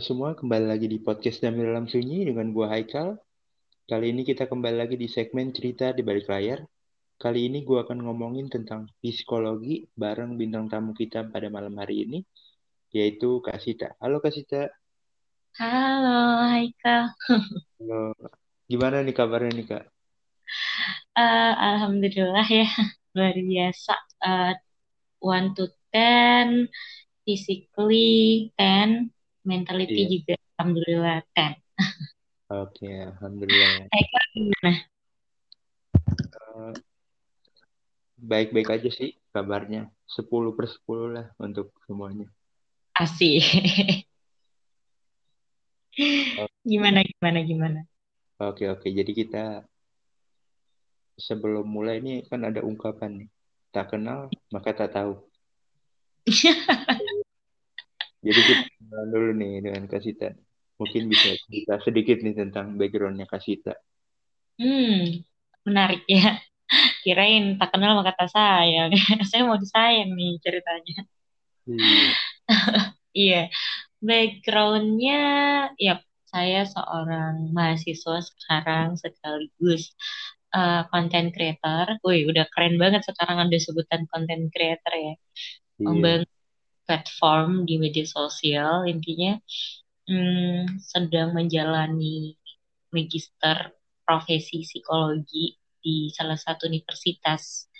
Halo semua, kembali lagi di podcast Damai Dalam Sunyi dengan gua Haikal. Kali ini kita kembali lagi di segmen cerita di balik layar. Kali ini gua akan ngomongin tentang psikologi bareng bintang tamu kita pada malam hari ini, yaitu Kak Sita. Halo Kak Sita. Halo Haikal. Halo. Gimana nih kabarnya nih Kak? Uh, Alhamdulillah ya, luar biasa. Uh, one to ten, physically ten, mentality Iya. juga alhamdulillah ten. Oke, alhamdulillah. Haikal gimana? Eh, Baik-baik aja sih kabarnya. 10 per 10 lah untuk semuanya. Asik. gimana gimana gimana? Oke, oke. Jadi kita sebelum mulai ini kan ada ungkapan nih. Tak kenal, maka tak tahu. Jadi kita dulu nih dengan Kasita. Mungkin bisa cerita sedikit nih tentang backgroundnya Kasita. Hmm, menarik ya. Kirain tak kenal maka tak sayang. Saya mau disayang nih ceritanya. Iya. Iya, backgroundnya ya saya seorang mahasiswa sekarang sekaligus uh, content creator. Wih, udah keren banget sekarang ada sebutan content creator ya. Iya. Membangun platform di media sosial intinya hmm, sedang menjalani magister profesi psikologi di salah satu universitas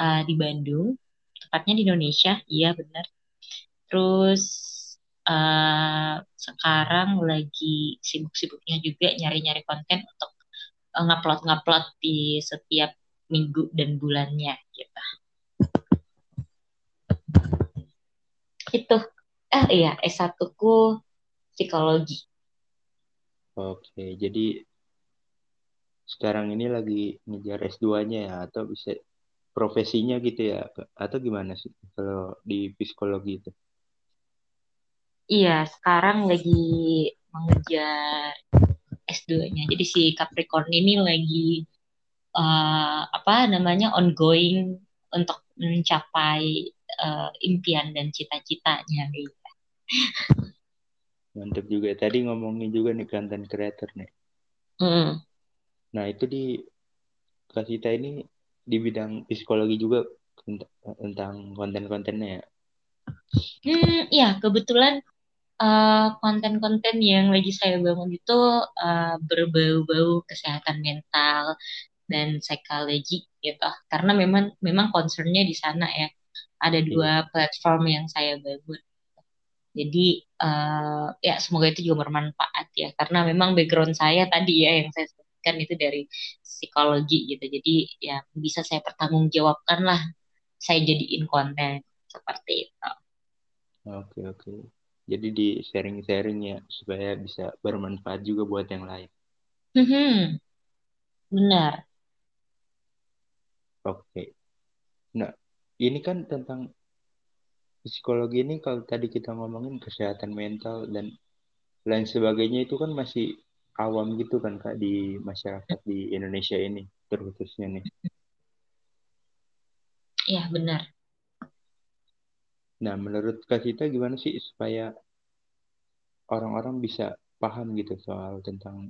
uh, di Bandung, tepatnya di Indonesia, iya benar. Terus uh, sekarang lagi sibuk-sibuknya juga nyari-nyari konten untuk uh, ngupload-ngupload di setiap minggu dan bulannya gitu. Itu eh iya S1 ku psikologi. Oke, jadi sekarang ini lagi ngejar S2-nya ya atau bisa profesinya gitu ya atau gimana sih kalau di psikologi itu? Iya, sekarang lagi mengejar S2-nya. Jadi si Capricorn ini lagi uh, apa namanya ongoing untuk mencapai uh, impian dan cita-citanya gitu. Mantap juga. Tadi ngomongin juga nih content creator nih. Mm. Nah itu di Kasita ini di bidang psikologi juga tentang konten-kontennya ya? Hmm, ya kebetulan uh, konten-konten yang lagi saya bangun itu uh, berbau-bau kesehatan mental dan psikologi gitu. Karena memang memang concernnya di sana ya. Ada dua platform yang saya bangun. Jadi uh, ya semoga itu juga bermanfaat ya. Karena memang background saya tadi ya yang saya sebutkan itu dari psikologi gitu. Jadi ya bisa saya pertanggungjawabkan lah. Saya jadiin konten seperti itu. Oke oke. Jadi di sharing-sharing ya supaya bisa bermanfaat juga buat yang lain. Hmm, benar. Oke. Nah, ini kan tentang psikologi ini kalau tadi kita ngomongin kesehatan mental dan lain sebagainya itu kan masih awam gitu kan Kak di masyarakat di Indonesia ini terkhususnya nih. Iya, benar. Nah, menurut Kak Sita gimana sih supaya orang-orang bisa paham gitu soal tentang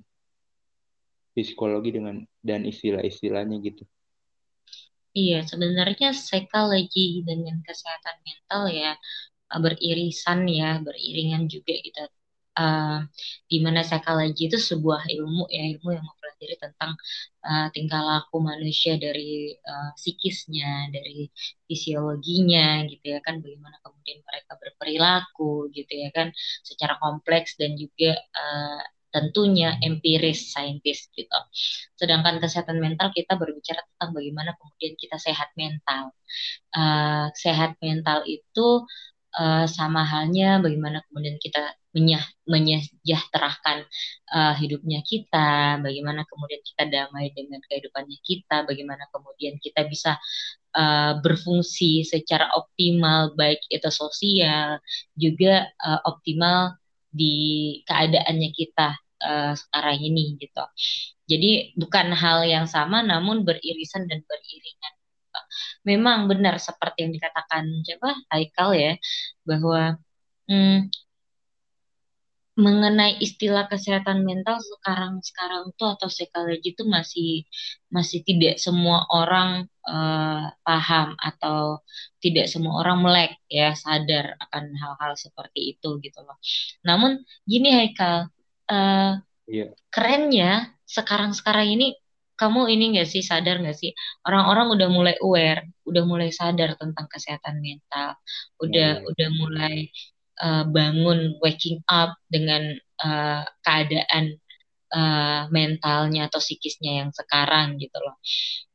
psikologi dengan dan istilah-istilahnya gitu? Iya, sebenarnya psikologi dengan kesehatan mental ya beririsan ya, beriringan juga gitu. Uh, di mana psikologi itu sebuah ilmu ya ilmu yang mempelajari tentang uh, tingkah laku manusia dari uh, psikisnya, dari fisiologinya gitu ya kan bagaimana kemudian mereka berperilaku gitu ya kan secara kompleks dan juga uh, tentunya empiris saintis gitu. Sedangkan kesehatan mental kita berbicara tentang bagaimana kemudian kita sehat mental. Uh, sehat mental itu uh, sama halnya bagaimana kemudian kita menyah, menyejahterakan uh, hidupnya kita, bagaimana kemudian kita damai dengan kehidupannya kita, bagaimana kemudian kita bisa uh, berfungsi secara optimal baik itu sosial juga uh, optimal di keadaannya kita uh, sekarang ini gitu. Jadi bukan hal yang sama namun beririsan dan beriringan. Memang benar seperti yang dikatakan siapa Haikal ya bahwa hmm, mengenai istilah kesehatan mental sekarang sekarang tuh atau psikologi itu masih masih tidak semua orang uh, paham atau tidak semua orang melek ya sadar akan hal-hal seperti itu gitu loh. Namun gini Haikal, uh, yeah. kerennya sekarang-sekarang ini kamu ini nggak sih sadar nggak sih orang-orang udah mulai aware, udah mulai sadar tentang kesehatan mental, udah yeah, yeah. udah mulai uh, bangun waking up dengan uh, keadaan uh, mentalnya atau psikisnya yang sekarang gitu loh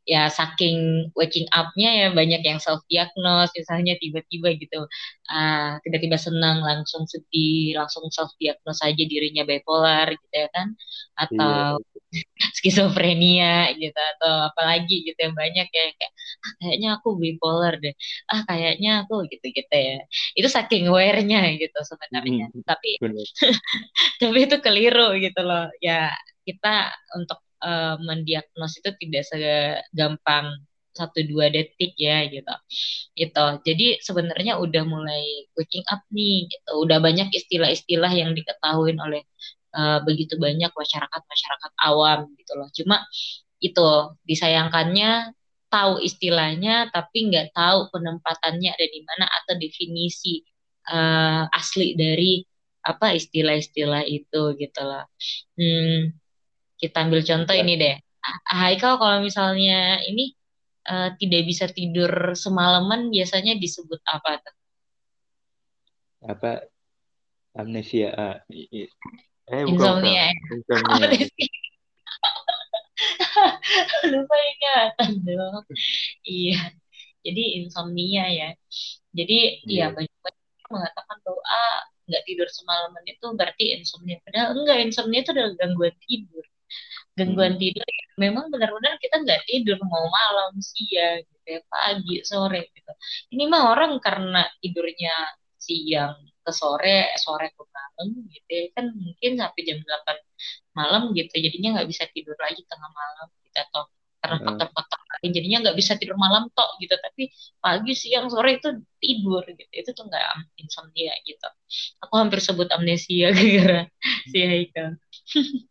ya saking waking up-nya ya banyak yang self diagnose misalnya tiba-tiba gitu uh, tiba-tiba senang langsung sedih langsung self diagnose aja dirinya bipolar gitu ya kan atau yeah. skizofrenia gitu atau apalagi gitu yang banyak ya kayak ah, kayaknya aku bipolar deh ah kayaknya aku gitu-gitu ya. Itu saking aware-nya gitu sebenarnya hmm, tapi tapi itu keliru gitu loh. Ya kita untuk uh, mendiagnos itu tidak segampang satu dua detik ya gitu. Itu jadi sebenarnya udah mulai waking up nih gitu. Udah banyak istilah-istilah yang diketahui oleh uh, begitu banyak masyarakat masyarakat awam gitu loh. Cuma itu disayangkannya tahu istilahnya tapi nggak tahu penempatannya ada di mana atau definisi uh, asli dari apa istilah-istilah itu gitu loh. Hmm, kita ambil contoh ya. ini deh. Haikal kalau misalnya ini uh, tidak bisa tidur semalaman biasanya disebut apa tuh? Apa amnesia? Uh, eh, insomnia. Insomnia. Lupa ingatan dong. iya. Jadi insomnia ya. Jadi yeah. ya banyak mengatakan bahwa ah, nggak tidur semalaman itu berarti insomnia. Padahal enggak, insomnia itu adalah gangguan tidur gangguan hmm. tidur memang benar-benar kita nggak tidur mau malam siang gitu ya pagi sore gitu. Ini mah orang karena tidurnya siang ke sore sore ke malam gitu ya. Kan mungkin sampai jam 8 malam gitu. Jadinya nggak bisa tidur lagi tengah malam gitu atau karena hmm. faktor-faktor lain jadinya nggak bisa tidur malam tok gitu. Tapi pagi siang sore itu tidur gitu. Itu tuh nggak insomnia gitu. Aku hampir sebut amnesia gara-gara si Haikal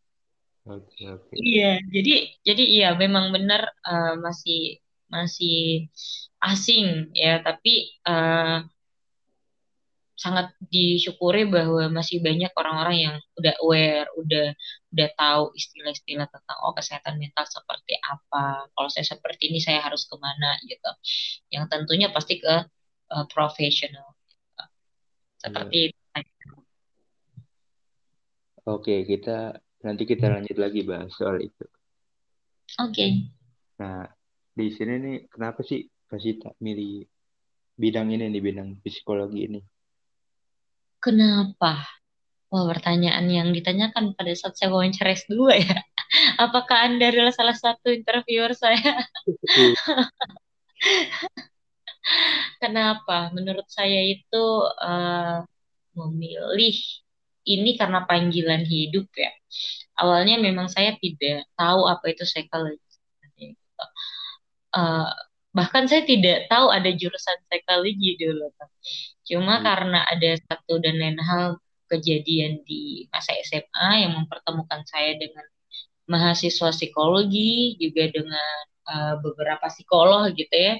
Oke, oke. Iya, jadi jadi iya memang benar uh, masih masih asing ya, tapi uh, sangat disyukuri bahwa masih banyak orang-orang yang udah aware, udah udah tahu istilah-istilah tentang oh kesehatan mental seperti apa. Kalau saya seperti ini saya harus ke mana gitu. Yang tentunya pasti ke uh, profesional. Gitu. Seperti itu. Oke, kita Nanti kita lanjut lagi bahas soal itu. Oke. Okay. Nah, di sini nih kenapa sih kasih tak milih bidang ini nih, bidang psikologi ini? Kenapa? Wah, pertanyaan yang ditanyakan pada saat saya wawancara S2 ya. Apakah Anda adalah salah satu interviewer saya? Kenapa? Menurut saya itu uh, memilih ini karena panggilan hidup ya. Awalnya memang saya tidak tahu apa itu psikologi. Uh, bahkan saya tidak tahu ada jurusan psikologi dulu. Cuma hmm. karena ada satu dan lain hal kejadian di masa SMA yang mempertemukan saya dengan mahasiswa psikologi juga dengan uh, beberapa psikolog gitu ya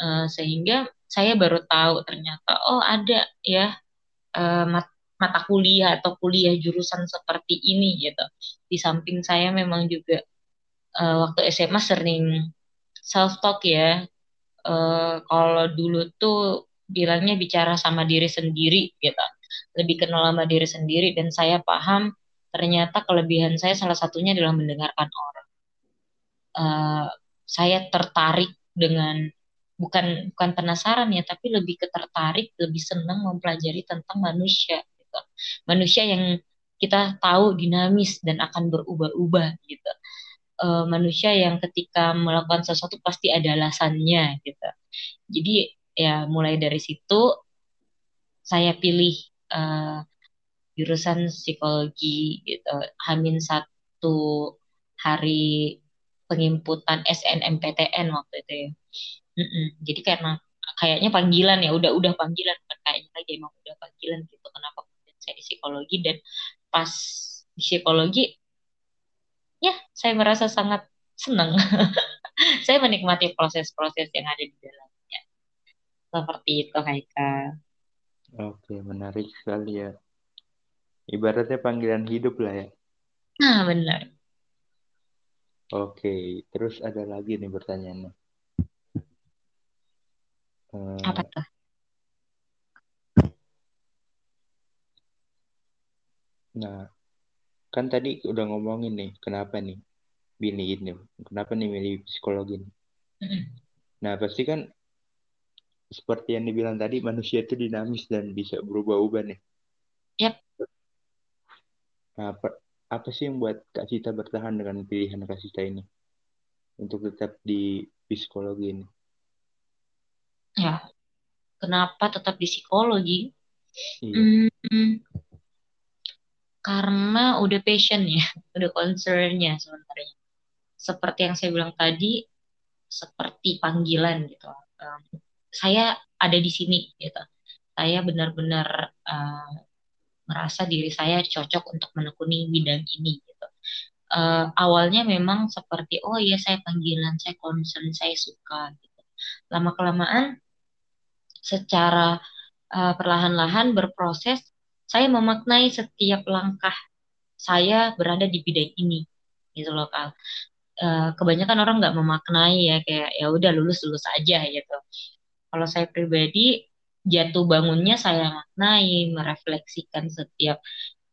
uh, sehingga saya baru tahu ternyata oh ada ya uh, mata kuliah atau kuliah jurusan seperti ini gitu. Di samping saya memang juga uh, waktu SMA sering self talk ya. Uh, kalau dulu tuh bilangnya bicara sama diri sendiri gitu. Lebih kenal sama diri sendiri dan saya paham ternyata kelebihan saya salah satunya adalah mendengarkan orang. Uh, saya tertarik dengan bukan bukan penasaran ya tapi lebih ketertarik lebih senang mempelajari tentang manusia gitu. Manusia yang kita tahu dinamis dan akan berubah-ubah gitu. E, manusia yang ketika melakukan sesuatu pasti ada alasannya gitu. Jadi ya mulai dari situ saya pilih e, jurusan psikologi gitu. Hamin satu hari penginputan SNMPTN waktu itu ya. Jadi karena kayaknya panggilan ya udah udah panggilan kayaknya lagi emang udah panggilan gitu kenapa saya di psikologi dan pas psikologi ya saya merasa sangat senang. Saya menikmati proses-proses yang ada di dalamnya. Seperti itu Haika. Oke menarik sekali ya. Ibaratnya panggilan hidup lah ya. Nah benar. Oke terus ada lagi nih pertanyaannya. Apa tuh Nah, kan tadi udah ngomongin nih, kenapa nih pilih ini, kenapa nih milih psikologi nih. Nah, pasti kan seperti yang dibilang tadi, manusia itu dinamis dan bisa berubah-ubah nih. Yap. Nah, apa, apa sih yang buat Kak Cita bertahan dengan pilihan Kak Cita ini? Untuk tetap di psikologi ini. Ya, kenapa tetap di psikologi? Iya. Hmm, karena udah passion ya, udah concernnya sebenarnya. Seperti yang saya bilang tadi, seperti panggilan gitu. Um, saya ada di sini gitu. Saya benar-benar uh, merasa diri saya cocok untuk menekuni bidang ini gitu. Uh, awalnya memang seperti oh iya saya panggilan, saya concern, saya suka gitu. Lama kelamaan secara uh, perlahan-lahan berproses saya memaknai setiap langkah saya berada di bidang ini gitu loh kal uh, kebanyakan orang nggak memaknai ya kayak ya udah lulus lulus aja gitu. Kalau saya pribadi jatuh bangunnya saya maknai merefleksikan setiap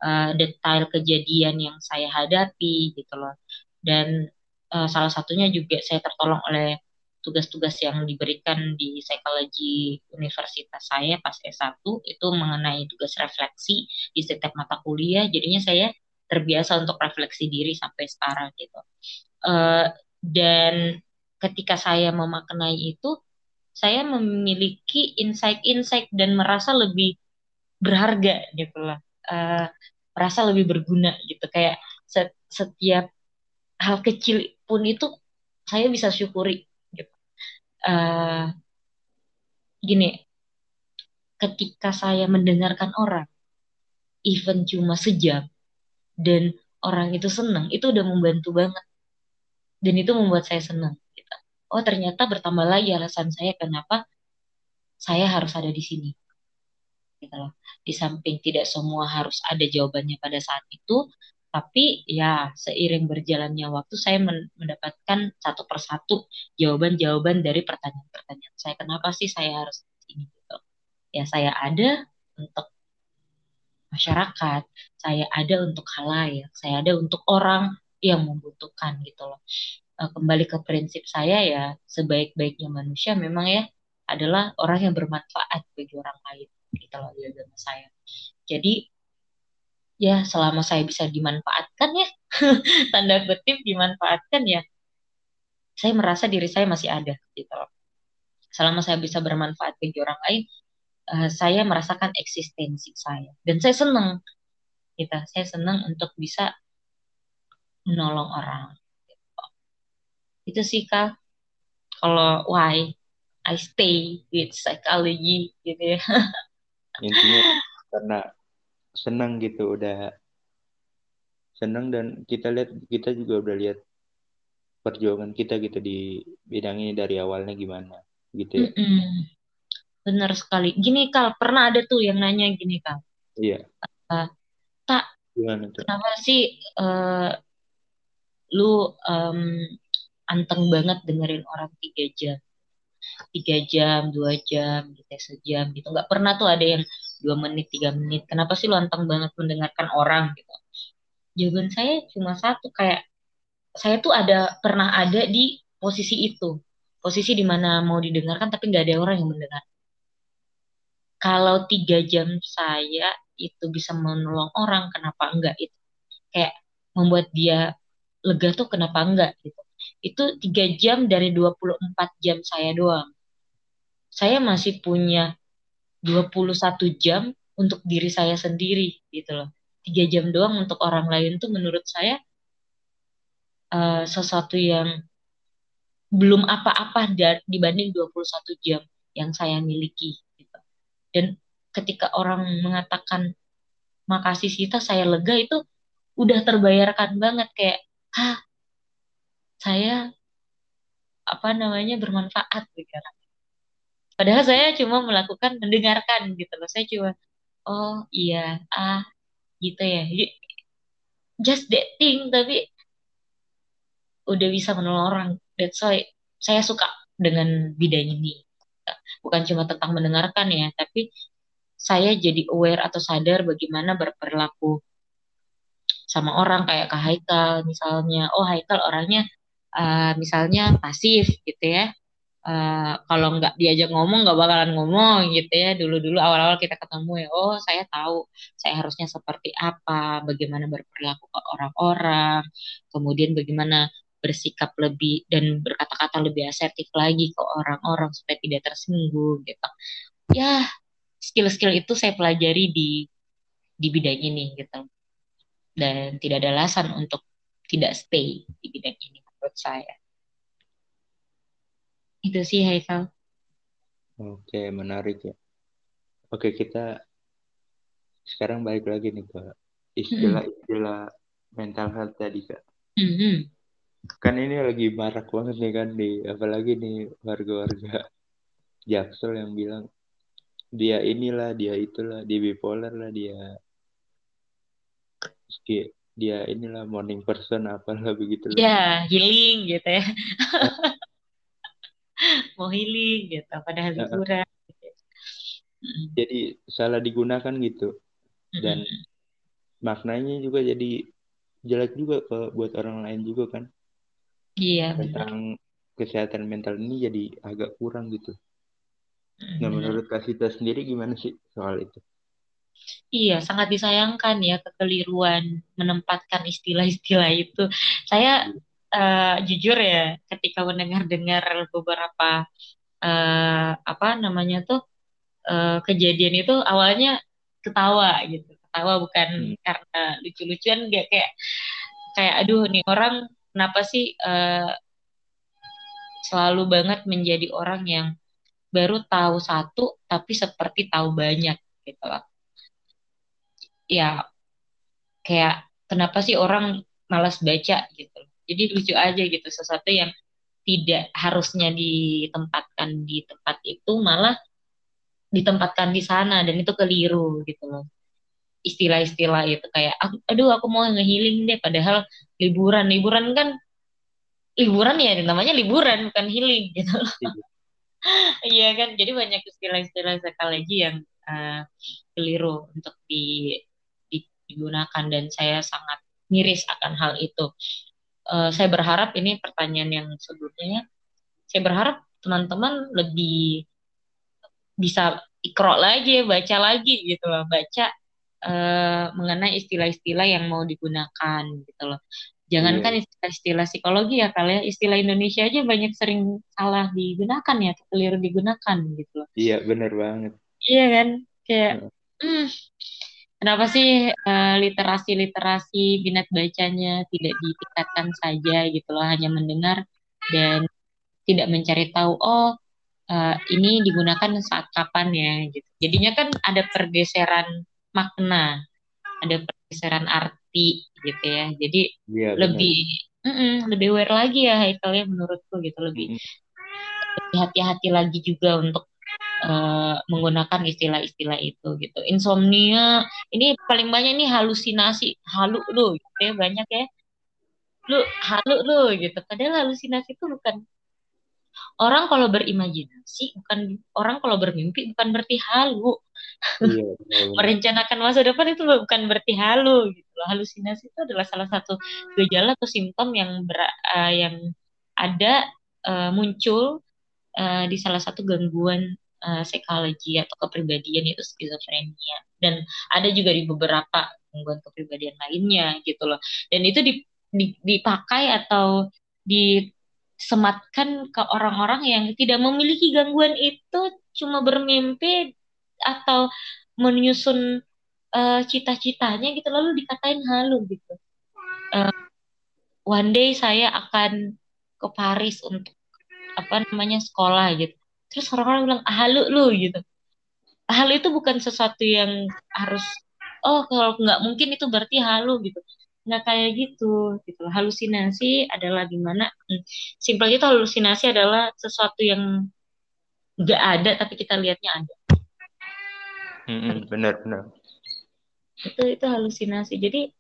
uh, detail kejadian yang saya hadapi gitu loh. Dan uh, salah satunya juga saya tertolong oleh tugas-tugas yang diberikan di psikologi universitas saya pas S1 itu mengenai tugas refleksi di setiap mata kuliah. Jadinya saya terbiasa untuk refleksi diri sampai sekarang gitu. Uh, dan ketika saya memaknai itu, saya memiliki insight-insight dan merasa lebih berharga gitu lah. Uh, merasa lebih berguna gitu. Kayak setiap hal kecil pun itu saya bisa syukuri uh, gini, ketika saya mendengarkan orang, even cuma sejam, dan orang itu senang, itu udah membantu banget. Dan itu membuat saya senang. Gitu. Oh ternyata bertambah lagi alasan saya kenapa saya harus ada di sini. Gitu loh. Di samping tidak semua harus ada jawabannya pada saat itu, tapi ya seiring berjalannya waktu saya mendapatkan satu persatu jawaban-jawaban dari pertanyaan-pertanyaan saya. Kenapa sih saya harus ini gitu? Ya saya ada untuk masyarakat, saya ada untuk halayak, saya ada untuk orang yang membutuhkan gitu loh. Eh, kembali ke prinsip saya ya, sebaik-baiknya manusia memang ya adalah orang yang bermanfaat bagi orang lain gitu loh di agama saya. Jadi ya selama saya bisa dimanfaatkan ya. Tanda kutip dimanfaatkan ya. Saya merasa diri saya masih ada gitu. Loh selama saya bisa bermanfaat bagi orang lain uh, saya merasakan eksistensi saya. Dan saya senang gitu. Saya senang untuk bisa menolong orang gitu. itu sih kak. Kalau why I stay with psychology gitu ya. Intinya karena senang gitu udah senang dan kita lihat kita juga udah lihat perjuangan kita gitu di bidang ini dari awalnya gimana gitu ya. Mm -mm. Benar sekali. Gini Kal, pernah ada tuh yang nanya gini Kal. Iya. Uh, tak. Gimana tuh? Kenapa sih uh, lu um, anteng banget dengerin orang tiga jam? tiga jam dua jam gitu sejam gitu nggak pernah tuh ada yang dua menit tiga menit. Kenapa sih lontong banget mendengarkan orang gitu? Jawaban saya cuma satu kayak saya tuh ada pernah ada di posisi itu. Posisi di mana mau didengarkan tapi nggak ada orang yang mendengar. Kalau tiga jam saya itu bisa menolong orang kenapa enggak itu kayak membuat dia lega tuh kenapa enggak gitu? Itu tiga jam dari 24 jam saya doang. Saya masih punya 21 jam untuk diri saya sendiri gitu loh. Tiga jam doang untuk orang lain tuh menurut saya uh, sesuatu yang belum apa-apa dibanding 21 jam yang saya miliki gitu. Dan ketika orang mengatakan makasih Sita saya lega itu udah terbayarkan banget kayak ah saya apa namanya bermanfaat gitu padahal saya cuma melakukan mendengarkan gitu loh. Saya cuma oh iya ah gitu ya. Just that thing tapi udah bisa menolong orang. That's why saya suka dengan bidang ini. Bukan cuma tentang mendengarkan ya tapi saya jadi aware atau sadar bagaimana berperilaku sama orang. Kayak Kak Haikal misalnya. Oh Haikal orangnya uh, misalnya pasif gitu ya uh, kalau nggak diajak ngomong nggak bakalan ngomong gitu ya dulu-dulu awal-awal kita ketemu ya oh saya tahu saya harusnya seperti apa bagaimana berperilaku ke orang-orang kemudian bagaimana bersikap lebih dan berkata-kata lebih asertif lagi ke orang-orang supaya tidak tersinggung gitu. Ya, skill-skill itu saya pelajari di di bidang ini gitu. Dan tidak ada alasan untuk tidak stay di bidang ini menurut saya. Itu sih Haikal. Oke, menarik ya. Oke, kita sekarang balik lagi nih ke istilah-istilah mental health tadi kak. Mm -hmm kan ini lagi marak banget nih kan di apalagi nih warga-warga Jaksel yang bilang dia inilah dia itulah dia bipolar lah dia dia inilah morning person apalah begitu ya healing gitu ya mau healing gitu padahal liburan gitu. jadi salah digunakan gitu dan maknanya juga jadi jelek juga ke buat orang lain juga kan Iya. Tentang benar. kesehatan mental ini jadi agak kurang gitu. Nah, menurut Kasita sendiri gimana sih soal itu? Iya, sangat disayangkan ya kekeliruan menempatkan istilah-istilah itu. Saya uh, jujur ya, ketika mendengar-dengar beberapa uh, apa namanya tuh uh, kejadian itu awalnya ketawa gitu, ketawa bukan hmm. karena lucu-lucuan, gak kayak kayak aduh nih orang kenapa sih uh, selalu banget menjadi orang yang baru tahu satu tapi seperti tahu banyak gitu lah. Ya kayak kenapa sih orang malas baca gitu. Jadi lucu aja gitu sesuatu yang tidak harusnya ditempatkan di tempat itu malah ditempatkan di sana dan itu keliru gitu loh. Istilah-istilah itu kayak aduh aku mau ngehealing deh padahal liburan. Liburan kan liburan ya namanya liburan bukan healing gitu loh. Iya. Kan? Jadi banyak istilah-istilah psikologi yang uh, keliru untuk di, di, digunakan dan saya sangat miris akan hal itu uh, saya berharap ini pertanyaan yang sebelumnya saya berharap teman-teman lebih bisa ikro lagi baca lagi gitu loh baca uh, mengenai istilah-istilah yang mau digunakan gitu loh. Jangankan yeah. istilah-istilah psikologi ya kalian ya, istilah Indonesia aja banyak sering salah digunakan ya, keliru digunakan gitu loh. Iya, yeah, benar banget. Iya kan? Kayak yeah. hmm, kenapa sih uh, literasi-literasi minat bacanya tidak ditingkatkan saja gitu loh, hanya mendengar dan tidak mencari tahu oh uh, ini digunakan saat kapan ya gitu. Jadinya kan ada pergeseran makna, ada pergeseran arti gitu ya. Jadi ya, lebih mm -mm, lebih aware lagi ya Haikal ya menurutku gitu lebih mm. hati-hati lagi juga untuk uh, menggunakan istilah-istilah itu gitu. Insomnia ini paling banyak ini halusinasi, halu lu gitu ya banyak ya. Lu halu lu gitu. Padahal halusinasi itu bukan orang kalau berimajinasi bukan orang kalau bermimpi bukan berarti halu iya, merencanakan masa depan itu bukan berarti halu gitu loh halusinasi itu adalah salah satu gejala atau simptom yang ber, uh, yang ada uh, muncul uh, di salah satu gangguan uh, psikologi atau kepribadian itu skizofrenia dan ada juga di beberapa gangguan kepribadian lainnya gitu loh dan itu dipakai atau di sematkan ke orang-orang yang tidak memiliki gangguan itu cuma bermimpi atau menyusun uh, cita-citanya gitu lalu dikatain halu gitu. Uh, one day saya akan ke Paris untuk apa namanya sekolah gitu. Terus orang-orang bilang halu lu gitu. Halu itu bukan sesuatu yang harus oh kalau nggak mungkin itu berarti halu gitu. Nggak kayak gitu gitu halusinasi adalah gimana hmm, simpel itu halusinasi adalah sesuatu yang nggak ada tapi kita lihatnya ada. Hmm, benar benar. Itu itu halusinasi. Jadi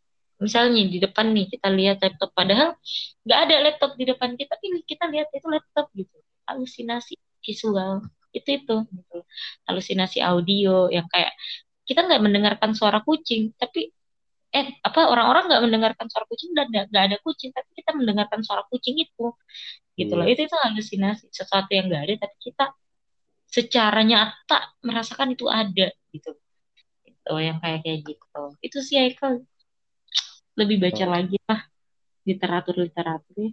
misalnya di depan nih kita lihat laptop padahal nggak ada laptop di depan kita tapi kita lihat itu laptop gitu. Halusinasi visual itu itu. Gitu. halusinasi audio yang kayak kita nggak mendengarkan suara kucing tapi eh apa orang-orang nggak mendengarkan suara kucing dan nggak ada kucing tapi kita mendengarkan suara kucing itu. Gitu loh. Iya. itu itu halusinasi. Sesuatu yang nggak ada tapi kita secara nyata merasakan itu ada gitu. Itu yang kayak kayak gitu. Itu sih Michael lebih baca oh. lagi lah. Literatur literatur ya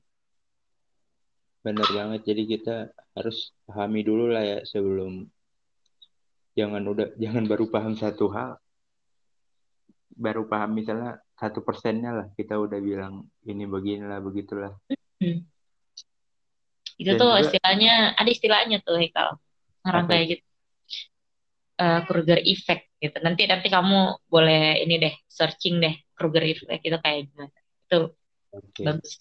benar banget. Jadi kita harus pahami dulu lah ya sebelum jangan udah jangan baru paham satu hal. Baru paham misalnya satu persennya lah. Kita udah bilang ini beginilah begitulah. Hmm. itu Dan tuh juga, istilahnya ada istilahnya tuh Hekal orang kayak gitu. Uh, Kruger effect gitu. Nanti nanti kamu boleh ini deh searching deh Kruger effect itu kayak gimana. Itu okay. bagus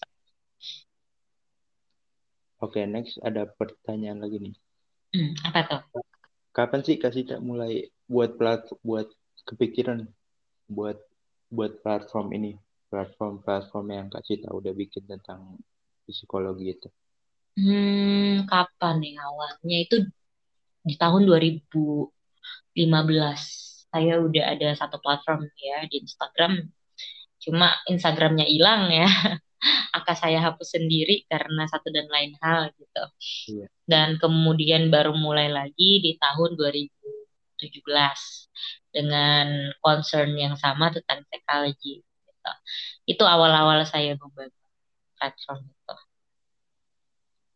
Oke, okay, next ada pertanyaan lagi nih. Hmm, apa tuh? Kapan sih kasih tak mulai buat plat buat kepikiran buat buat platform ini, platform-platform yang Kak Cita udah bikin tentang psikologi itu? Hmm, kapan nih awalnya itu di tahun 2015 saya udah ada satu platform ya di Instagram cuma Instagramnya hilang ya akan saya hapus sendiri karena satu dan lain hal gitu. Iya. Dan kemudian baru mulai lagi di tahun 2017 dengan concern yang sama tentang teknologi. Gitu. Itu awal-awal saya membangun platform itu.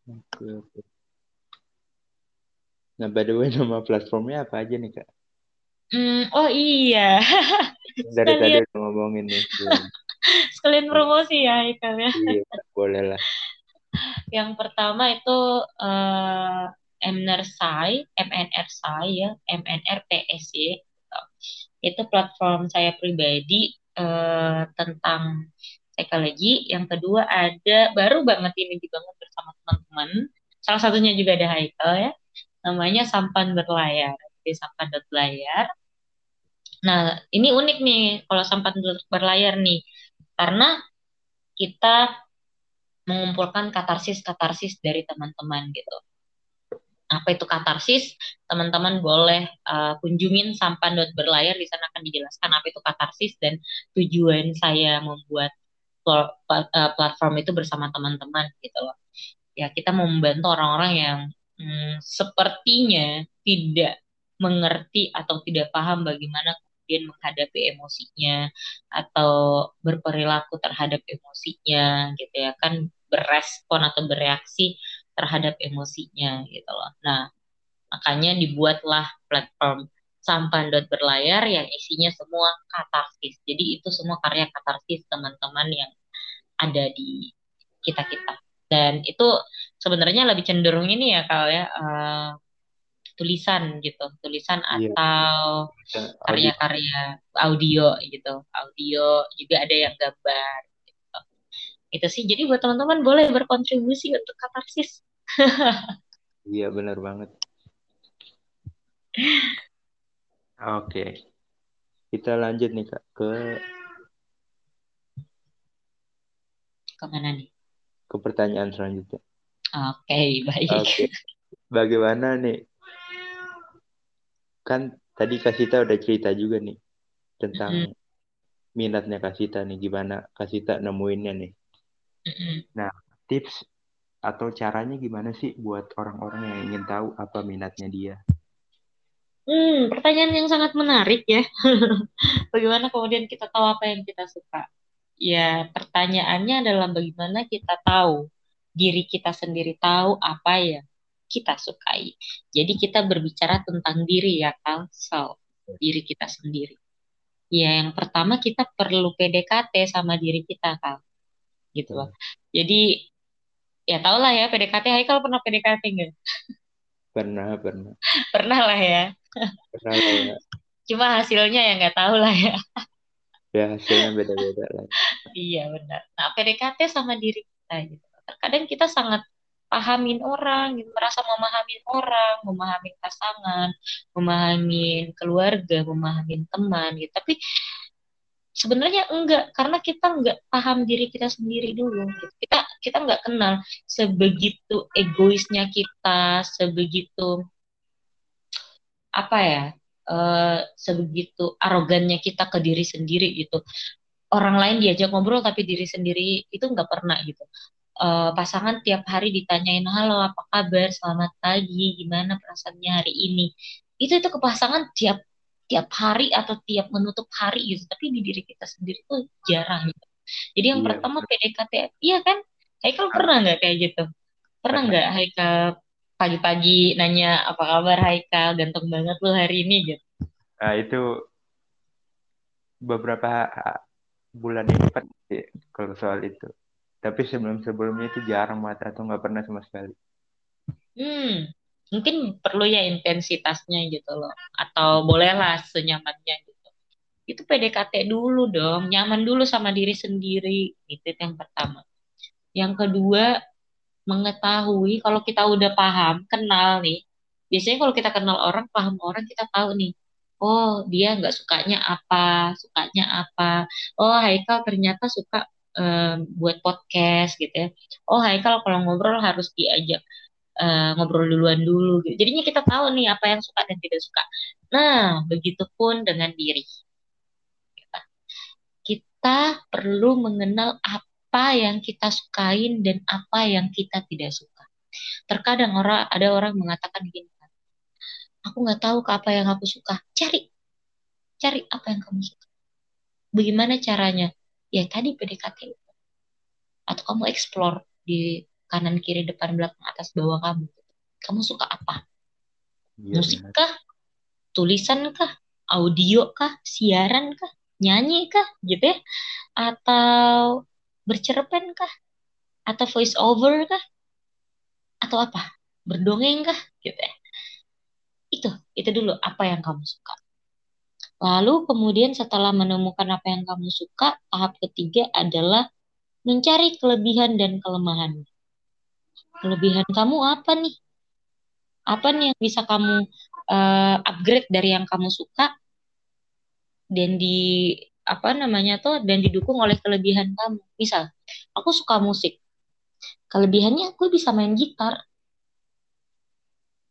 Oke, oke. Nah, by the way, nama platformnya apa aja nih, Kak? Mm, oh iya. Dari tadi udah ngomongin nih. sekalian promosi ya Ikal ya. Iya, boleh lah. Yang pertama itu uh, MNRSI, MNRSI ya, MNRPSY. Itu platform saya pribadi uh, tentang psikologi. Yang kedua ada baru banget ini dibangun bersama teman-teman. Salah satunya juga ada Haikal ya. Namanya Sampan Berlayar. Jadi Sampan Berlayar. Nah, ini unik nih kalau Sampan Berlayar nih karena kita mengumpulkan katarsis-katarsis dari teman-teman gitu. Apa itu katarsis? Teman-teman boleh uh, kunjungin sampan berlayar di sana akan dijelaskan apa itu katarsis dan tujuan saya membuat eh, platform itu bersama teman-teman gitu loh. Ya kita mau membantu orang-orang yang hmm, sepertinya tidak mengerti atau tidak paham bagaimana kemudian menghadapi emosinya atau berperilaku terhadap emosinya gitu ya kan berespon atau bereaksi terhadap emosinya gitu loh. Nah, makanya dibuatlah platform sampan berlayar yang isinya semua katarsis. Jadi itu semua karya katarsis teman-teman yang ada di kita-kita. Dan itu sebenarnya lebih cenderung ini ya kalau ya uh, tulisan gitu, tulisan iya. atau karya-karya audio gitu, audio juga ada yang gambar. Gitu. Itu sih. Jadi buat teman-teman boleh berkontribusi untuk katarsis. iya benar banget. Oke, kita lanjut nih kak ke ke mana nih? Ke pertanyaan selanjutnya. Oke, okay, baik. Oke. Bagaimana nih kan tadi Kasita udah cerita juga nih tentang mm -hmm. minatnya Kasita nih gimana Kasita nemuinnya nih. Mm -hmm. Nah, tips atau caranya gimana sih buat orang-orang yang ingin tahu apa minatnya dia? Hmm, pertanyaan yang sangat menarik ya. bagaimana kemudian kita tahu apa yang kita suka? Ya, pertanyaannya adalah bagaimana kita tahu diri kita sendiri tahu apa ya kita sukai. Jadi kita berbicara tentang diri ya kan, so diri kita sendiri. Ya yang pertama kita perlu PDKT sama diri kita kan, gitu loh. Jadi ya tau lah ya PDKT. Hai kalau pernah PDKT nggak? Pernah, pernah. pernah lah ya. Pernah lah ya. Cuma hasilnya ya nggak tahu lah ya. Ya hasilnya beda-beda lah. Iya benar. Nah PDKT sama diri kita gitu. Terkadang kita sangat pahamin orang, gitu. merasa memahami orang, memahami pasangan, memahami keluarga, memahami teman gitu. Tapi sebenarnya enggak karena kita enggak paham diri kita sendiri dulu gitu. kita kita enggak kenal sebegitu egoisnya kita sebegitu apa ya uh, sebegitu arogannya kita ke diri sendiri gitu orang lain diajak ngobrol tapi diri sendiri itu nggak pernah gitu uh, pasangan tiap hari ditanyain halo apa kabar? Selamat pagi. Gimana perasaannya hari ini? Itu itu ke pasangan tiap tiap hari atau tiap menutup hari gitu. Tapi di diri kita sendiri tuh jarang gitu. Jadi yang iya, pertama PDKT iya kan? Haikal pernah nggak kayak gitu? Pernah nggak Haikal pagi-pagi nanya apa kabar Haikal? Ganteng banget lo hari ini gitu? Nah itu beberapa bulan ini kalau soal itu tapi sebelum sebelumnya itu jarang mata atau nggak pernah sama sekali hmm mungkin perlu ya intensitasnya gitu loh atau bolehlah senyamannya gitu itu PDKT dulu dong nyaman dulu sama diri sendiri itu yang pertama yang kedua mengetahui kalau kita udah paham, kenal nih. Biasanya kalau kita kenal orang, paham orang, kita tahu nih. Oh, dia nggak sukanya apa, sukanya apa. Oh, Haikal ternyata suka um, buat podcast gitu ya. Oh, Haikal kalau ngobrol harus diajak uh, ngobrol duluan dulu gitu. Jadinya kita tahu nih apa yang suka dan tidak suka. Nah, begitupun dengan diri. Kita perlu mengenal apa apa yang kita sukain dan apa yang kita tidak suka. Terkadang orang ada orang mengatakan gini, aku nggak tahu ke apa yang aku suka. Cari, cari apa yang kamu suka. Bagaimana caranya? Ya tadi PDKT atau kamu explore di kanan kiri depan belakang atas bawah kamu. Kamu suka apa? Ya, Musik kah? Tulisan kah? Audio kah? Siaran kah? Nyanyi kah? Gitu ya? Atau bercerpen kah? Atau voice over kah? Atau apa? Berdongeng kah? Gitu ya. Itu, itu dulu apa yang kamu suka. Lalu kemudian setelah menemukan apa yang kamu suka, tahap ketiga adalah mencari kelebihan dan kelemahan. Kelebihan kamu apa nih? Apa nih yang bisa kamu uh, upgrade dari yang kamu suka dan di apa namanya tuh dan didukung oleh kelebihan kamu. Misal, aku suka musik. Kelebihannya aku bisa main gitar.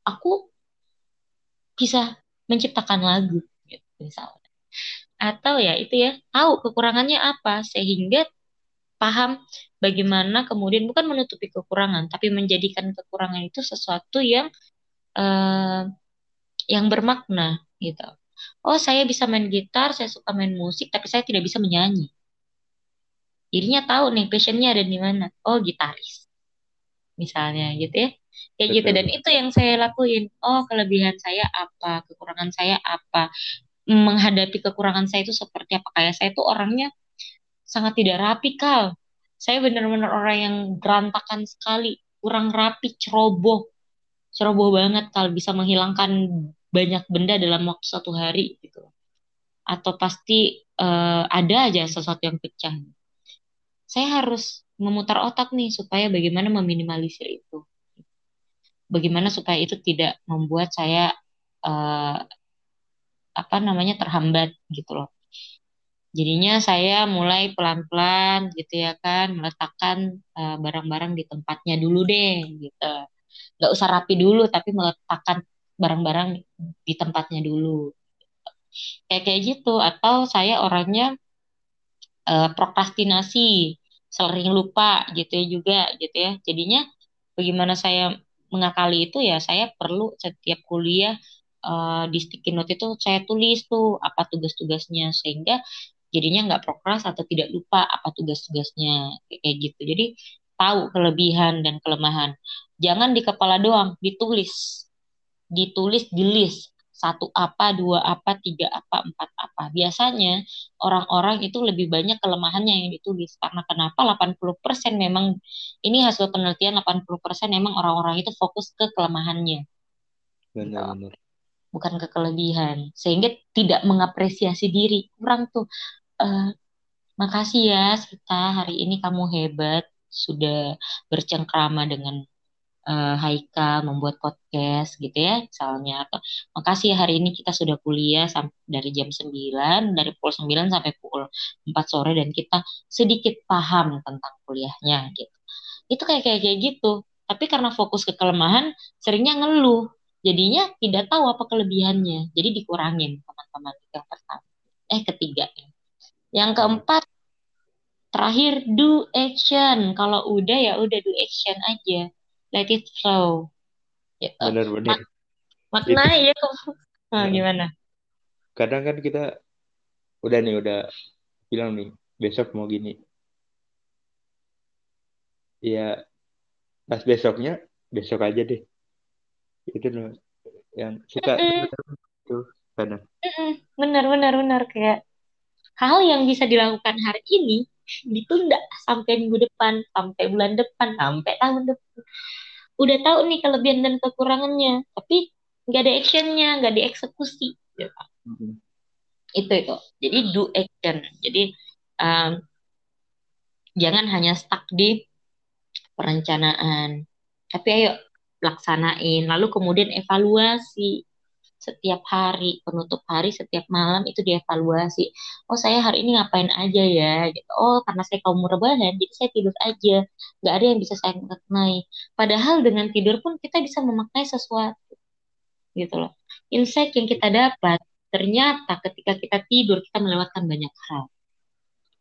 Aku bisa menciptakan lagu misalnya. Atau ya itu ya, tahu kekurangannya apa sehingga paham bagaimana kemudian bukan menutupi kekurangan, tapi menjadikan kekurangan itu sesuatu yang uh, yang bermakna gitu oh saya bisa main gitar, saya suka main musik, tapi saya tidak bisa menyanyi. Jadinya tahu nih passionnya ada di mana. Oh gitaris, misalnya gitu ya. Kayak gitu dan itu yang saya lakuin. Oh kelebihan saya apa, kekurangan saya apa, menghadapi kekurangan saya itu seperti apa. Kayak saya tuh orangnya sangat tidak rapi kal. Saya benar-benar orang yang berantakan sekali, kurang rapi, ceroboh, ceroboh banget kal. Bisa menghilangkan banyak benda dalam waktu satu hari gitu. Atau pasti uh, ada aja sesuatu yang pecah. Saya harus memutar otak nih supaya bagaimana meminimalisir itu. Bagaimana supaya itu tidak membuat saya uh, apa namanya terhambat gitu loh. Jadinya saya mulai pelan-pelan gitu ya kan meletakkan eh, barang-barang uh, di tempatnya dulu deh gitu. Nggak usah rapi dulu tapi meletakkan barang-barang di tempatnya dulu. Kayak kayak gitu. Atau saya orangnya uh, prokrastinasi sering lupa gitu ya juga gitu ya. Jadinya bagaimana saya mengakali itu ya saya perlu setiap kuliah uh, di sticky note itu saya tulis tuh apa tugas-tugasnya sehingga jadinya nggak prokras atau tidak lupa apa tugas-tugasnya kayak gitu jadi tahu kelebihan dan kelemahan jangan di kepala doang ditulis ditulis di list satu apa, dua apa, tiga apa, empat apa. Biasanya orang-orang itu lebih banyak kelemahannya yang ditulis. Karena kenapa 80% memang, ini hasil penelitian 80% memang orang-orang itu fokus ke kelemahannya. Benar-benar. Bukan ke kelebihan sehingga tidak mengapresiasi diri. Kurang tuh uh, makasih ya Sita. Hari ini kamu hebat. Sudah bercengkrama dengan uh, Haika membuat podcast gitu ya misalnya. Atau makasih ya hari ini kita sudah kuliah dari jam 9 dari pukul 9 sampai pukul 4 sore dan kita sedikit paham tentang kuliahnya gitu. Itu kayak kayak kayak gitu. Tapi karena fokus ke kelemahan seringnya ngeluh jadinya tidak tahu apa kelebihannya. Jadi dikurangin teman-teman yang pertama. Eh ketiga. Yang keempat terakhir do action. Kalau udah ya udah do action aja. Let it flow. Gitu. benar-benar. Mak makna ya nah, gimana? Kadang kan kita udah nih udah bilang nih besok mau gini. Ya pas besoknya besok aja deh itu loh yang suka itu benar benar benar benar. Kayak hal yang bisa dilakukan hari ini ditunda sampai minggu depan sampai bulan depan sampai tahun depan. Udah tahu nih kelebihan dan kekurangannya tapi nggak ada actionnya nggak dieksekusi. Gitu. mm-hmm. itu itu. Jadi do action. Jadi um, jangan hanya stuck di perencanaan. Tapi ayo laksanain. Lalu kemudian evaluasi. Setiap hari penutup hari setiap malam itu dievaluasi. Oh saya hari ini ngapain aja ya? Gitu. Oh karena saya kaum rebahan jadi saya tidur aja. Nggak ada yang bisa saya maknai. Padahal dengan tidur pun kita bisa memaknai sesuatu. Gitu loh. Insight yang kita dapat ternyata ketika kita tidur kita melewatkan banyak hal.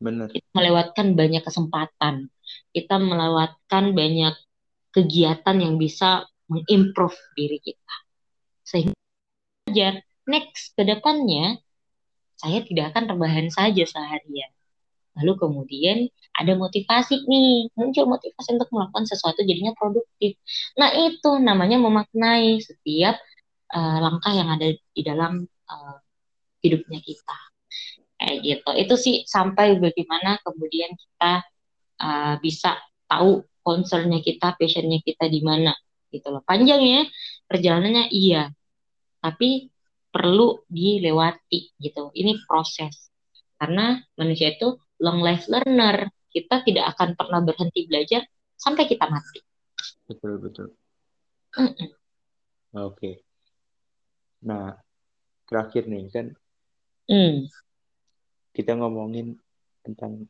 Benar. kita melewatkan banyak kesempatan. Kita melewatkan banyak kegiatan yang bisa mengimprove diri kita. Sehingga belajar next ke depannya saya tidak akan rebahan saja seharian. Lalu kemudian ada motivasi nih, muncul motivasi untuk melakukan sesuatu jadinya produktif. Nah itu namanya memaknai setiap uh, langkah yang ada di dalam uh, hidupnya kita. Kayak gitu. Itu sih sampai bagaimana kemudian kita uh, bisa tahu concernnya kita, passionnya kita di mana gitu loh. Panjang ya perjalanannya iya, tapi perlu dilewati gitu. Ini proses karena manusia itu long life learner. Kita tidak akan pernah berhenti belajar sampai kita mati. Betul betul. Mm -mm. Oke. Okay. Nah terakhir nih kan mm. kita ngomongin tentang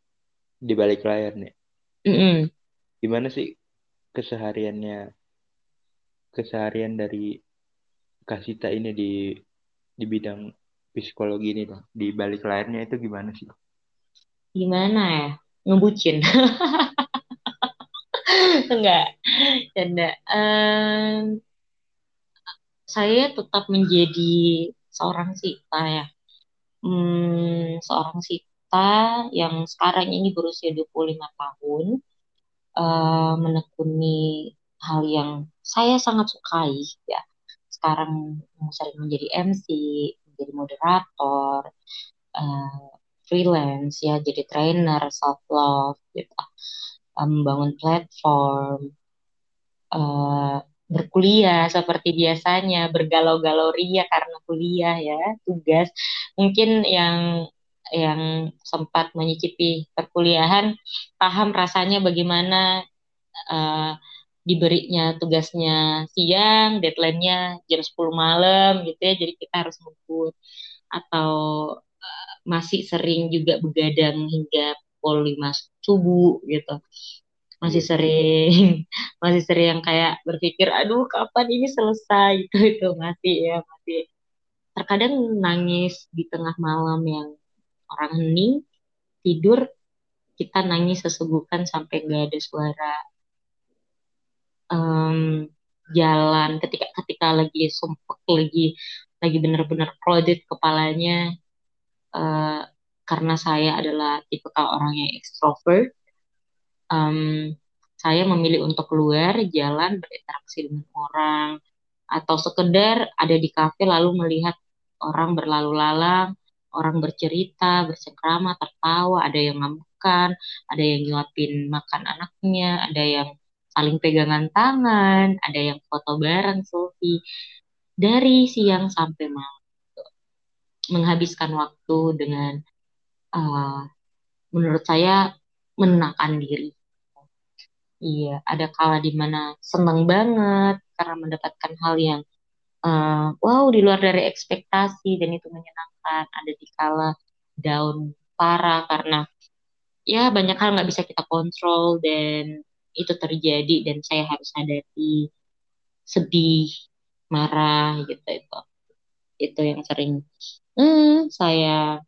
di balik layar nih. Mm -mm. Gimana sih kesehariannya keseharian dari Kasita ini di di bidang psikologi ini dong di balik layarnya itu gimana sih? Gimana ya ngebucin? Enggak, canda. Um, saya tetap menjadi seorang sita ya. Hmm, seorang sita yang sekarang ini berusia 25 tahun uh, menekuni hal yang saya sangat sukai ya sekarang sering menjadi MC, menjadi moderator, uh, freelance ya, jadi trainer, self love, gitu, membangun platform, uh, berkuliah seperti biasanya, bergalau-galau ria karena kuliah ya, tugas. Mungkin yang yang sempat menyicipi perkuliahan paham rasanya bagaimana uh, diberinya tugasnya siang, deadline-nya jam 10 malam gitu ya, jadi kita harus ngebut atau uh, masih sering juga begadang hingga pukul 5 subuh gitu. Masih iya. sering masih sering yang kayak berpikir aduh kapan ini selesai? Gitu itu masih ya masih. Terkadang nangis di tengah malam yang orang hening tidur kita nangis sesubukan sampai nggak ada suara um, jalan ketika ketika lagi sumpah lagi lagi benar-benar crowded kepalanya uh, karena saya adalah tipe orang yang ekstrovert um, saya memilih untuk keluar jalan berinteraksi dengan orang atau sekedar ada di kafe lalu melihat orang berlalu lalang orang bercerita bercengkrama tertawa ada yang ngamukan ada yang nyuapin makan anaknya ada yang saling pegangan tangan, ada yang foto bareng selfie. dari siang sampai malam menghabiskan waktu dengan uh, menurut saya menenangkan diri. Iya, ada kala di mana senang banget karena mendapatkan hal yang uh, wow di luar dari ekspektasi dan itu menyenangkan. Ada di kala down parah karena ya banyak hal nggak bisa kita kontrol dan itu terjadi dan saya harus hadapi sedih, marah gitu itu. Itu yang sering hmm, saya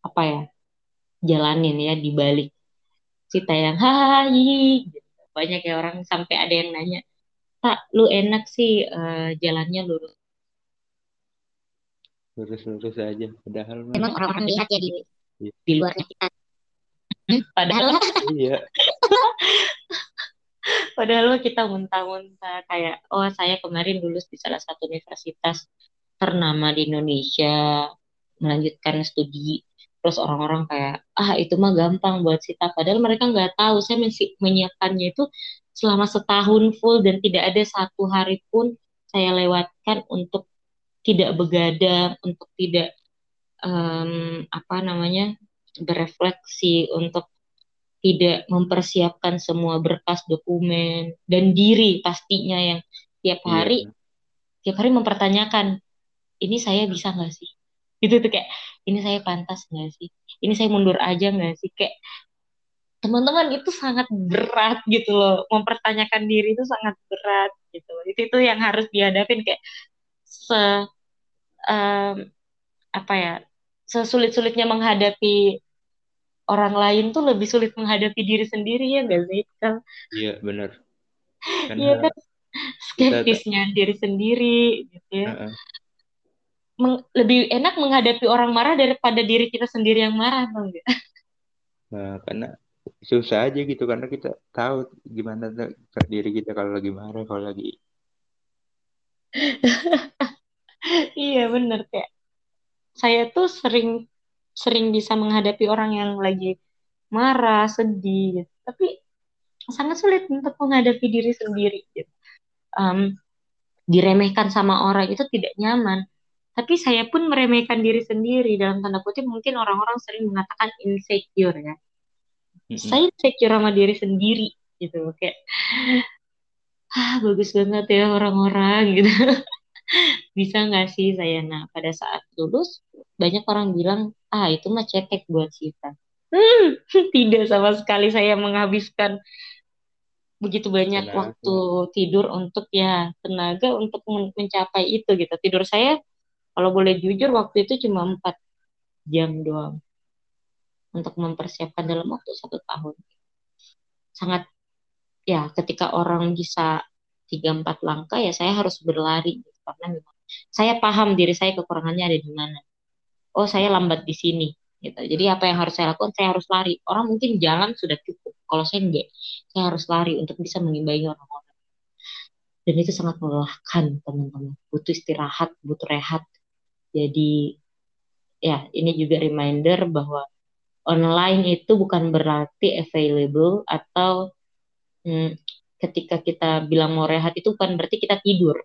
apa ya jalanin ya di balik cerita yang hahaha gitu. banyak ya orang sampai ada yang nanya tak lu enak sih uh, jalannya lurus? Lurus-lurus aja padahal emang orang-orang lihat ya di di luarnya kita padahal iya Padahal kita muntah-muntah kayak, oh saya kemarin lulus di salah satu universitas ternama di Indonesia, melanjutkan studi. Terus orang-orang kayak, ah itu mah gampang buat Sita. Padahal mereka nggak tahu, saya menyiapkannya itu selama setahun full dan tidak ada satu hari pun saya lewatkan untuk tidak begadang, untuk tidak um, apa namanya berefleksi, untuk tidak mempersiapkan semua berkas dokumen dan diri pastinya yang tiap iya, hari iya. tiap hari mempertanyakan ini saya bisa nggak sih? Itu tuh kayak ini saya pantas nggak sih? Ini saya mundur aja nggak sih? Kayak teman-teman itu sangat berat gitu loh. Mempertanyakan diri itu sangat berat gitu. Itu itu yang harus dihadapin kayak se um, apa ya sesulit-sulitnya menghadapi orang lain tuh lebih sulit menghadapi diri sendiri ya gak sih kan iya benar. Iya kan? Skeptisnya kita... diri sendiri gitu ya. Uh -uh. Meng, lebih enak menghadapi orang marah daripada diri kita sendiri yang marah bang nah karena susah aja gitu karena kita tahu gimana diri kita kalau lagi marah kalau lagi iya bener kayak saya tuh sering sering bisa menghadapi orang yang lagi marah, sedih, gitu. tapi sangat sulit untuk menghadapi diri sendiri. Gitu. Um, diremehkan sama orang itu tidak nyaman. Tapi saya pun meremehkan diri sendiri dalam tanda kutip mungkin orang-orang sering mengatakan insecure ya. Mm-hmm. Saya insecure sama diri sendiri gitu kayak ah bagus banget ya orang-orang gitu. Bisa nggak sih saya nah pada saat lulus banyak orang bilang ah itu mah cetek buat kita. Hmm, tidak sama sekali saya menghabiskan begitu banyak tenaga. waktu tidur untuk ya tenaga untuk mencapai itu gitu. Tidur saya kalau boleh jujur waktu itu cuma empat jam doang untuk mempersiapkan dalam waktu satu tahun. Sangat ya ketika orang bisa tiga empat langkah ya saya harus berlari karena memang saya paham diri saya kekurangannya ada di mana oh saya lambat di sini gitu. Jadi apa yang harus saya lakukan? Saya harus lari. Orang mungkin jalan sudah cukup. Kalau saya enggak, saya harus lari untuk bisa mengimbangi orang-orang. Dan itu sangat melelahkan, teman-teman. Butuh istirahat, butuh rehat. Jadi ya ini juga reminder bahwa online itu bukan berarti available atau hmm, ketika kita bilang mau rehat itu bukan berarti kita tidur.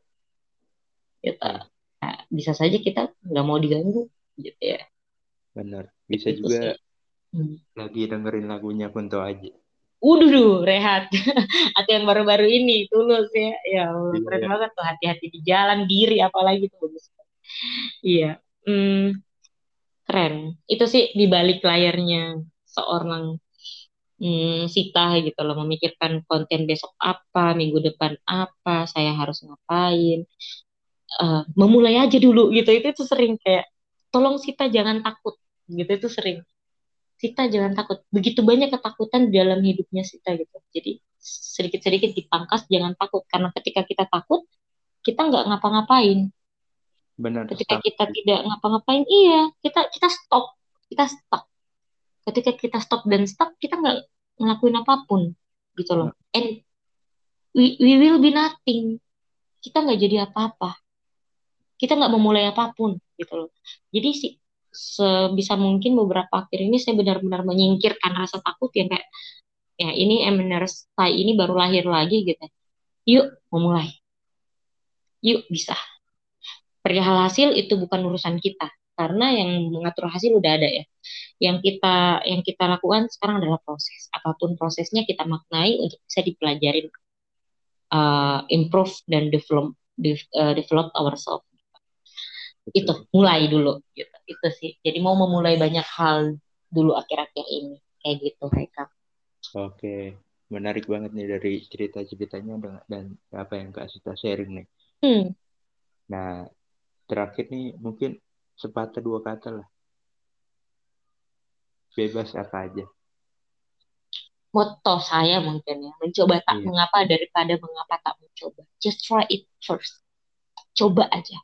Kita, nah, bisa saja kita nggak mau diganggu, gitu ya benar bisa itu juga hmm. lagi dengerin lagunya Kunto aja Udah duh, rehat. Atau yang baru-baru ini, tulus ya. Ya Allah, keren iya. banget tuh. Hati-hati di jalan, diri, apalagi tuh. Bagus. Iya. Hmm, keren. Itu sih di balik layarnya seorang hmm, Sita gitu loh. Memikirkan konten besok apa, minggu depan apa, saya harus ngapain. Uh, memulai aja dulu gitu. Itu tuh sering kayak tolong Sita jangan takut gitu. Itu sering. Sita jangan takut. Begitu banyak ketakutan di dalam hidupnya Sita gitu. Jadi sedikit-sedikit dipangkas jangan takut. Karena ketika kita takut kita nggak ngapa-ngapain. Benar ketika kita tidak ngapa-ngapain iya kita kita stop. Kita stop ketika kita stop dan stop kita nggak ngelakuin apa pun gitu loh. And we, we will be nothing. Kita nggak jadi apa-apa kita nggak memulai apa pun gitu loh. Jadi sih sebisa mungkin beberapa akhir ini saya benar-benar menyingkirkan rasa takut yang kayak ya ini Eminers saya ini baru lahir lagi gitu. Yuk mau mulai. yuk bisa. Perihal hasil itu bukan urusan kita karena yang mengatur hasil udah ada ya. Yang kita yang kita lakukan sekarang adalah proses. Apa pun prosesnya kita maknai untuk bisa dipelajarin, uh, improve dan develop de, uh, develop ourselves. Itu mulai dulu gitu. Itu sih. Jadi mau memulai banyak hal dulu akhir-akhir ini kayak gitu Haika. Oke, menarik banget nih dari cerita-ceritanya dan apa yang Kak Sita sharing nih. Hmm. Nah, terakhir nih mungkin sepatah dua kata lah. Bebas apa aja. Moto saya mungkin ya, mencoba tak yeah. mengapa daripada mengapa tak mencoba. Just try it first. Coba aja.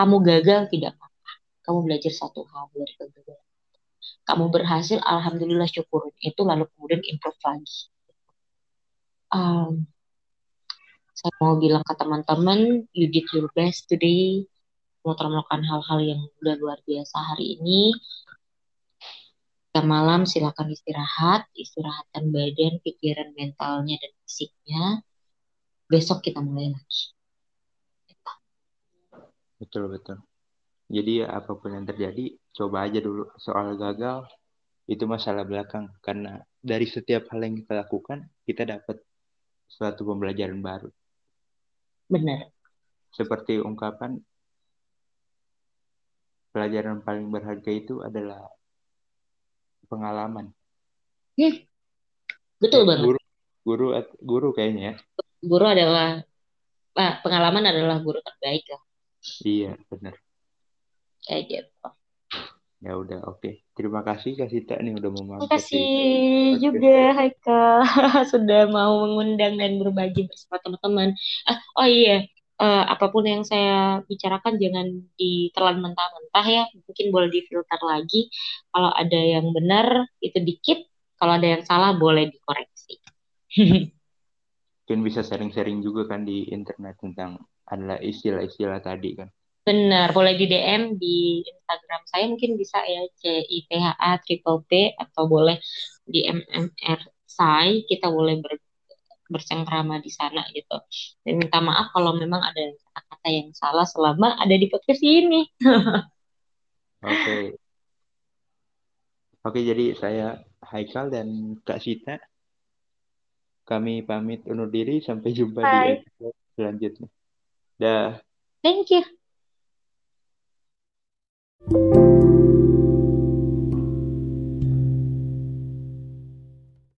Kamu gagal tidak apa-apa. Kamu belajar satu hal dari kegagalan. Kamu berhasil, alhamdulillah syukur itu lalu kemudian improve lagi. Um, saya mau bilang ke teman-teman, you did your best today mau melakukan hal-hal yang udah luar biasa hari ini. Jam malam silakan istirahat, istirahatkan badan, pikiran, mentalnya, dan fisiknya. Besok kita mulai lagi. Betul, betul. Jadi ya, apa pun yang terjadi, coba aja dulu. Soal gagal, itu masalah belakang. Karena dari setiap hal yang kita lakukan, kita dapat suatu pembelajaran baru. Benar. Seperti ungkapan, pelajaran paling berharga itu adalah pengalaman. Hmm. Betul banget. Guru, guru, guru kayaknya ya. Guru adalah ah, pengalaman adalah guru terbaik lah. Iya benar. Kayak gitu. Ya udah oke. Okay. Terima kasih Kak Sita nih udah mau Terima kasih juga Haikal sudah mau mengundang dan berbagi bersama teman-teman. Ah, oh iya, uh, apa pun yang saya bicarakan jangan ditelan mentah-mentah ya mungkin boleh difilter lagi kalau ada yang benar itu dikit kalau ada yang salah boleh dikoreksi mungkin bisa sharing-sharing juga kan di internet tentang adalah istilah-istilah tadi kan benar boleh di DM di Instagram saya mungkin bisa ya C I T H A triple P atau boleh di MMR saya kita boleh ber bersengkrama di sana gitu. Dan minta maaf kalau memang ada kata-kata yang salah selama ada di podcast ini. Oke. okay. Oke, jadi saya Haikal dan Kak Sita. Kami pamit undur diri sampai jumpa Bye. di episode selanjutnya. Dah. Thank you.